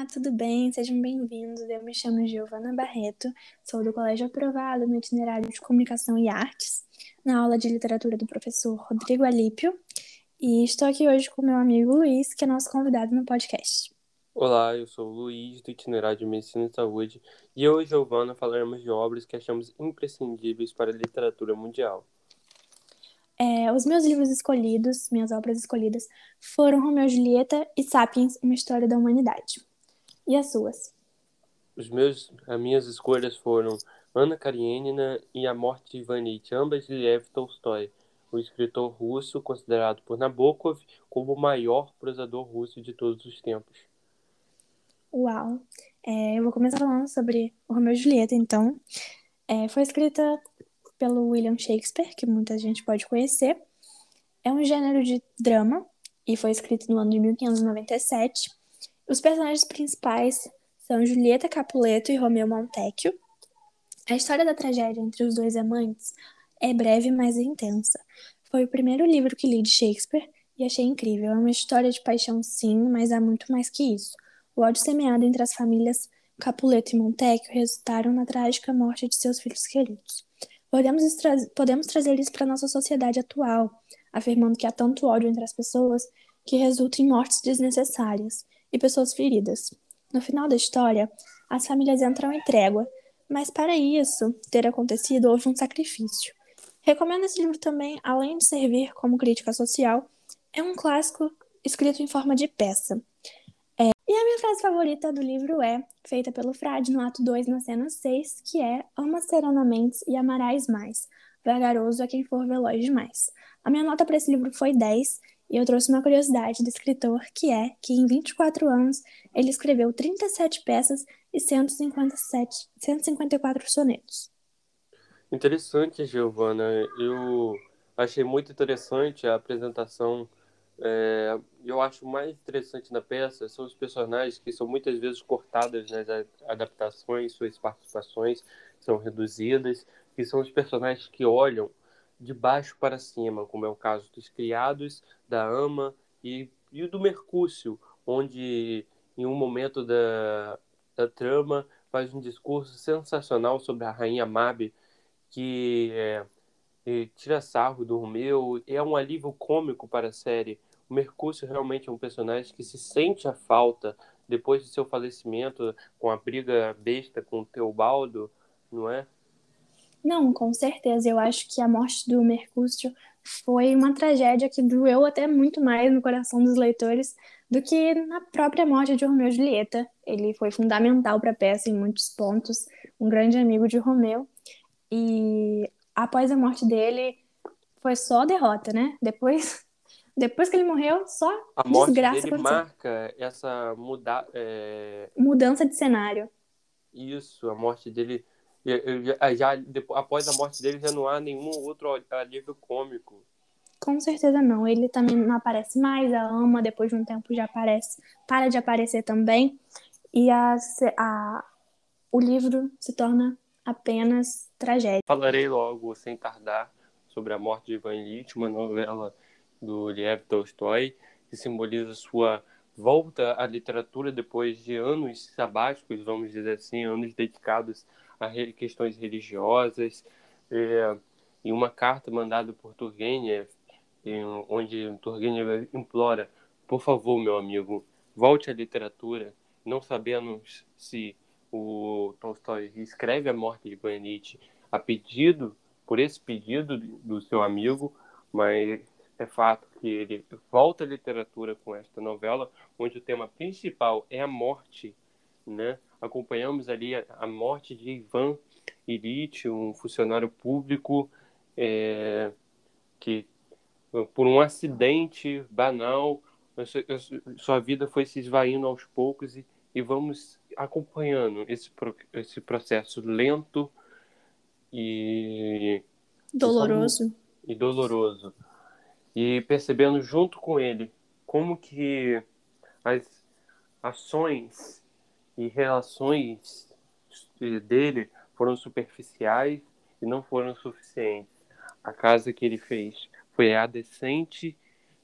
Olá, tudo bem? Sejam bem-vindos. Eu me chamo Giovana Barreto, sou do Colégio Aprovado no itinerário de Comunicação e Artes, na aula de literatura do professor Rodrigo Alípio, e estou aqui hoje com meu amigo Luiz, que é nosso convidado no podcast. Olá, eu sou o Luiz, do itinerário de Medicina e Saúde, e eu e Giovana falaremos de obras que achamos imprescindíveis para a literatura mundial. É, os meus livros escolhidos, minhas obras escolhidas, foram Romeu e Julieta e Sapiens, Uma História da Humanidade. E as suas? Os meus, as minhas escolhas foram Ana Karenina e A Morte de Ivan Nietzsche, ambas de Lev Tolstói, o escritor russo considerado por Nabokov como o maior prosador russo de todos os tempos. Uau! É, eu vou começar falando sobre o Romeu e Julieta, então. É, foi escrita pelo William Shakespeare, que muita gente pode conhecer. É um gênero de drama e foi escrito no ano de 1597. Os personagens principais são Julieta Capuleto e Romeu Montecchio. A história da tragédia entre os dois amantes é breve, mas intensa. Foi o primeiro livro que li de Shakespeare e achei incrível. É uma história de paixão, sim, mas há muito mais que isso. O ódio semeado entre as famílias Capuleto e Montecchio resultaram na trágica morte de seus filhos queridos. Podemos, tra podemos trazer isso para a nossa sociedade atual, afirmando que há tanto ódio entre as pessoas que resulta em mortes desnecessárias e pessoas feridas. No final da história, as famílias entram em trégua, mas para isso ter acontecido, houve um sacrifício. Recomendo esse livro também, além de servir como crítica social, é um clássico escrito em forma de peça. E a minha frase favorita do livro é, feita pelo Frade no ato 2, na cena 6, que é Ama serenamente e amarás mais. Vagaroso é quem for veloz demais. A minha nota para esse livro foi 10, e eu trouxe uma curiosidade do escritor, que é que em 24 anos ele escreveu 37 peças e 157, 154 sonetos. Interessante, Giovana. Eu achei muito interessante a apresentação é, eu acho mais interessante na peça são os personagens que são muitas vezes cortadas nas adaptações, suas participações são reduzidas, que são os personagens que olham de baixo para cima, como é o caso dos criados, da ama e, e do Mercúcio, onde em um momento da, da trama faz um discurso sensacional sobre a rainha Mabe, que é, tira sarro do Romeu, é um alívio cômico para a série o Mercúrio realmente é um personagem que se sente a falta depois de seu falecimento, com a briga besta com o Teobaldo, não é? Não, com certeza. Eu acho que a morte do Mercúrio foi uma tragédia que doeu até muito mais no coração dos leitores do que na própria morte de Romeu e Julieta. Ele foi fundamental para a peça em muitos pontos, um grande amigo de Romeu. E após a morte dele, foi só derrota, né? Depois depois que ele morreu, só a morte desgraça dele marca essa muda, é... mudança de cenário. Isso, a morte dele já, já depois, após a morte dele já não há nenhum outro alívio cômico. Com certeza não. Ele também não aparece mais, a ama depois de um tempo já aparece, para de aparecer também. E a, a, o livro se torna apenas tragédia. Falarei logo, sem tardar, sobre a morte de Ivan Illich, uma novela do Lev Tolstói, que simboliza sua volta à literatura depois de anos sabáticos, vamos dizer assim, anos dedicados a questões religiosas, é, em uma carta mandada por Turgenev, onde Turgenev implora, por favor, meu amigo, volte à literatura, não sabemos se o Tolstói escreve a morte de Ivan a pedido, por esse pedido do seu amigo, mas é fato que ele volta à literatura com esta novela, onde o tema principal é a morte, né? Acompanhamos ali a, a morte de Ivan Illich, um funcionário público é, que, por um acidente banal, sua vida foi se esvaindo aos poucos e, e vamos acompanhando esse, esse processo lento e doloroso. E doloroso e percebendo junto com ele como que as ações e relações dele foram superficiais e não foram suficientes. A casa que ele fez foi a decente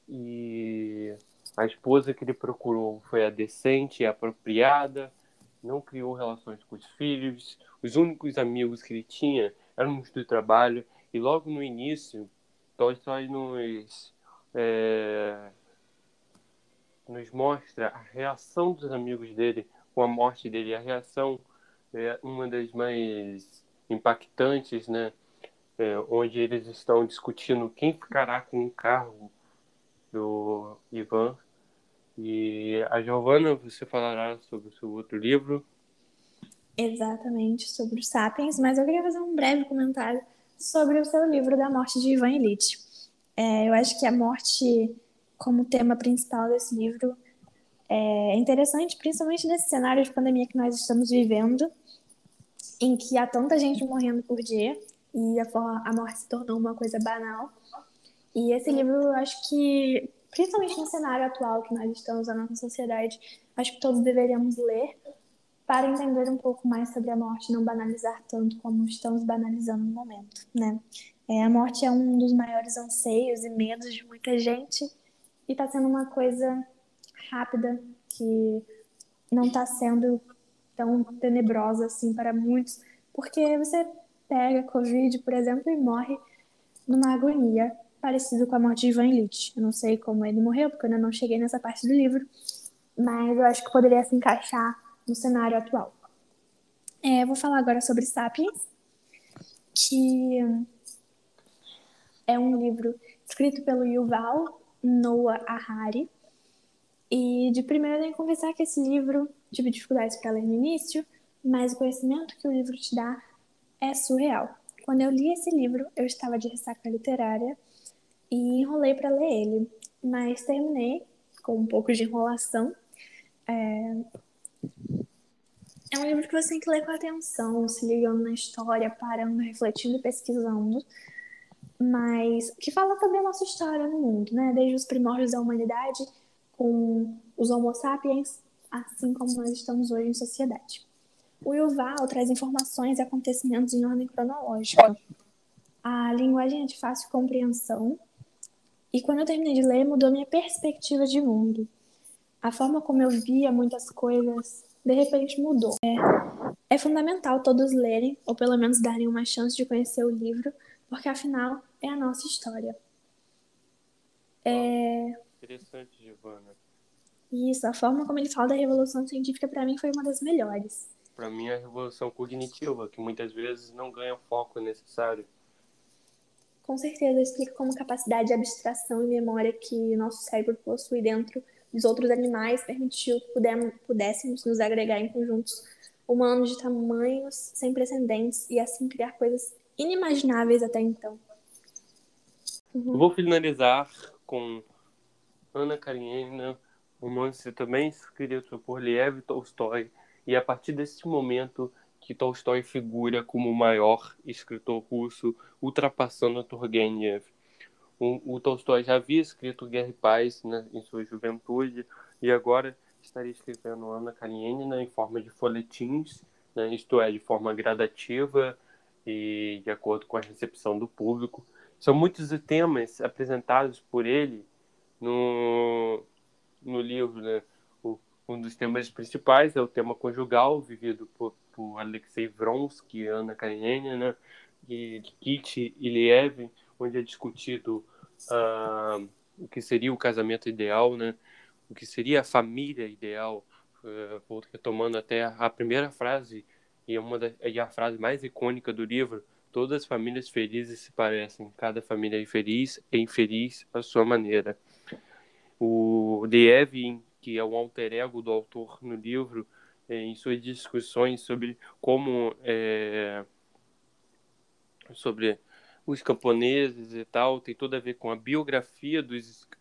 e A esposa que ele procurou foi a decente e apropriada, não criou relações com os filhos, os únicos amigos que ele tinha eram os do trabalho, e logo no início, Tolstói nos, é, nos mostra a reação dos amigos dele com a morte dele. A reação é uma das mais impactantes, né? É, onde eles estão discutindo quem ficará com o cargo do Ivan. E a Giovana, você falará sobre o seu outro livro. Exatamente, sobre os Sapiens, mas eu queria fazer um breve comentário sobre o seu livro da morte de Ivan Illich. É, eu acho que a morte, como tema principal desse livro, é interessante, principalmente nesse cenário de pandemia que nós estamos vivendo, em que há tanta gente morrendo por dia e a, morte se tornou uma coisa banal. E esse livro, eu acho que, principalmente no cenário atual que nós estamos na nossa sociedade, acho que todos deveríamos ler para entender um pouco mais sobre a morte, não banalizar tanto como estamos banalizando no momento, né? É, a morte é um dos maiores anseios e medos de muita gente e está sendo uma coisa rápida que não está sendo tão tenebrosa assim para muitos, porque você pega Covid, por exemplo, e morre numa agonia parecida com a morte de Ivan Illich. Eu não sei como ele morreu, porque eu ainda não cheguei nessa parte do livro, mas eu acho que poderia se encaixar no cenário atual. É, vou falar agora sobre Sapiens, que é um livro escrito pelo Yuval Noah Harari. E de primeira eu tenho que confessar que esse livro tive dificuldades para ler no início, mas o conhecimento que o livro te dá é surreal. Quando eu li esse livro, eu estava de ressaca literária e enrolei para ler ele, mas terminei com um pouco de enrolação. É... é um livro que você tem que ler com atenção, se ligando na história, parando, refletindo e pesquisando, mas que fala sobre a nossa história no mundo, né? Desde os primórdios da humanidade, com os Homo sapiens, assim como nós estamos hoje em sociedade. O Yuval traz informações e acontecimentos em ordem cronológica. A linguagem é de fácil compreensão, e quando eu terminei de ler, mudou minha perspectiva de mundo. A forma como eu via muitas coisas, de repente, mudou. É, é fundamental todos lerem, ou pelo menos darem uma chance de conhecer o livro, porque afinal é a nossa história. É... Interessante, Giovana. Isso, a forma como ele fala da revolução científica para mim foi uma das melhores. Para mim, a revolução cognitiva, que muitas vezes não ganha o foco necessário. Com certeza, explica como capacidade de abstração e memória que nosso cérebro possui dentro dos outros animais permitiu que pudéssemos nos agregar em conjuntos humanos de tamanhos sem precedentes e assim criar coisas inimagináveis até então. Uhum. Vou finalizar com Ana Karenina, romance também escrito por Lev Tolstói, e a partir desse momento que Tolstói figura como o maior escritor russo, ultrapassando Turgenev. O, o Tolstói já havia escrito Guerra e Paz né, em sua juventude, e agora estaria escrevendo Ana Karenina em forma de folhetins, né, isto é, de forma gradativa, e de acordo com a recepção do público. São muitos temas apresentados por ele no, no livro. Né? O, um dos temas principais é o tema conjugal, vivido por, por Alexei Vronsky e Ana Karenina, né? e Kit Iliev, onde é discutido uh, o que seria o casamento ideal, né? o que seria a família ideal, uh, retomando até a primeira frase e é uma da, e a frase mais icônica do livro, todas as famílias felizes se parecem, cada família é infeliz e infeliz à sua maneira. O Lievin, que é o alter ego do autor no livro, é, em suas discussões sobre como é, sobre os camponeses e tal, tem tudo a ver com a biografia do,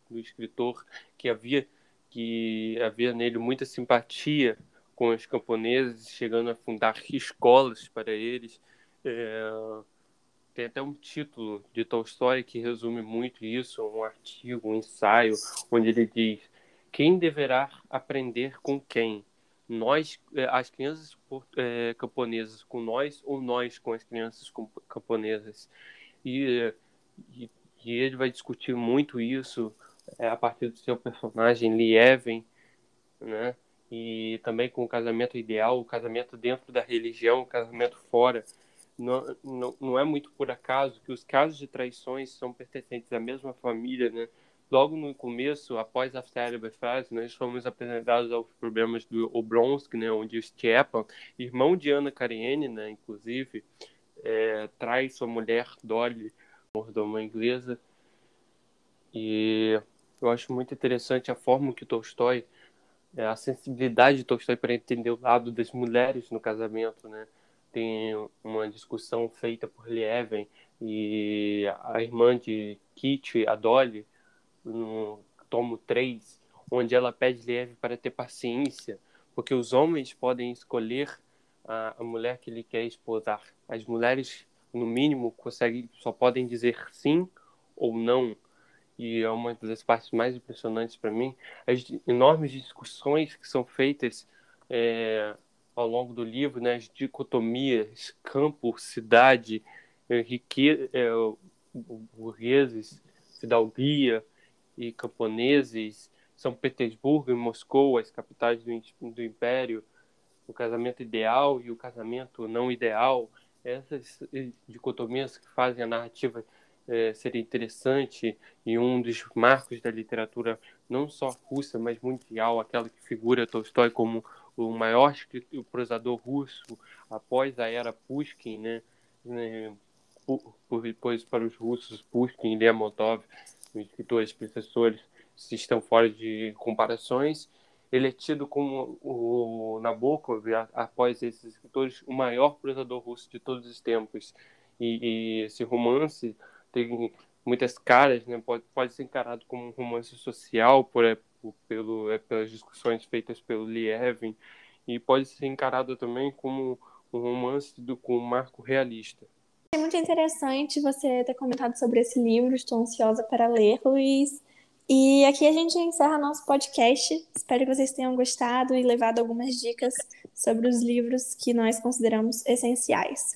do escritor que havia que havia nele muita simpatia com os camponeses, chegando a fundar escolas para eles. É, tem até um título de Tolstói que resume muito isso, um artigo, um ensaio, onde ele diz: quem deverá aprender com quem? Nós, é, as crianças é, camponesas com nós ou nós com as crianças camponesas? E, e, e ele vai discutir muito isso é, a partir do seu personagem Lieven, né? E também com o casamento ideal, o casamento dentro da religião, o casamento fora. Não, não, não é muito por acaso que os casos de traições são pertencentes à mesma família, né? Logo no começo, após a célebre fase, nós fomos apresentados aos problemas do Oblonsky, né, onde Stepan, irmão de Ana Karenina, inclusive, é, traz sua mulher Dolly, mordoma inglesa. E eu acho muito interessante a forma que Tolstói, é, a sensibilidade de Tolstói para entender o lado das mulheres no casamento, né? Tem uma discussão feita por Lieven e a irmã de Kitty, a Dolly, no tomo 3, onde ela pede Lieve para ter paciência, porque os homens podem escolher a, a mulher que ele quer esposar. As mulheres, no mínimo, conseguem, só podem dizer sim ou não. E é uma das partes mais impressionantes para mim, as enormes discussões que são feitas é, ao longo do livro, né, as dicotomias, campo, cidade, riqueza, é, burgueses, fidalguia, e camponeses, São Petersburgo e Moscou, as capitais do, do Império, o casamento ideal e o casamento não ideal, essas dicotomias que fazem a narrativa é, ser interessante e um dos marcos da literatura não só russa, mas mundial, aquela que figura Tolstói como o maior prosador russo após a era Pushkin, né? né depois para os russos Pushkin e Lermontov escritores, professores, se estão fora de comparações. Ele é tido como o Nabokov, após esses escritores, o maior prosador russo de todos os tempos. E, e esse romance tem muitas caras, né? pode, pode ser encarado como um romance social por pelo, é, pelas discussões feitas pelo Lievin, e pode ser encarado também como um romance do, com um marco realista. É muito interessante você ter comentado sobre esse livro, estou ansiosa para ler, Luiz. E aqui a gente encerra nosso podcast. Espero que vocês tenham gostado e levado algumas dicas sobre os livros que nós consideramos essenciais.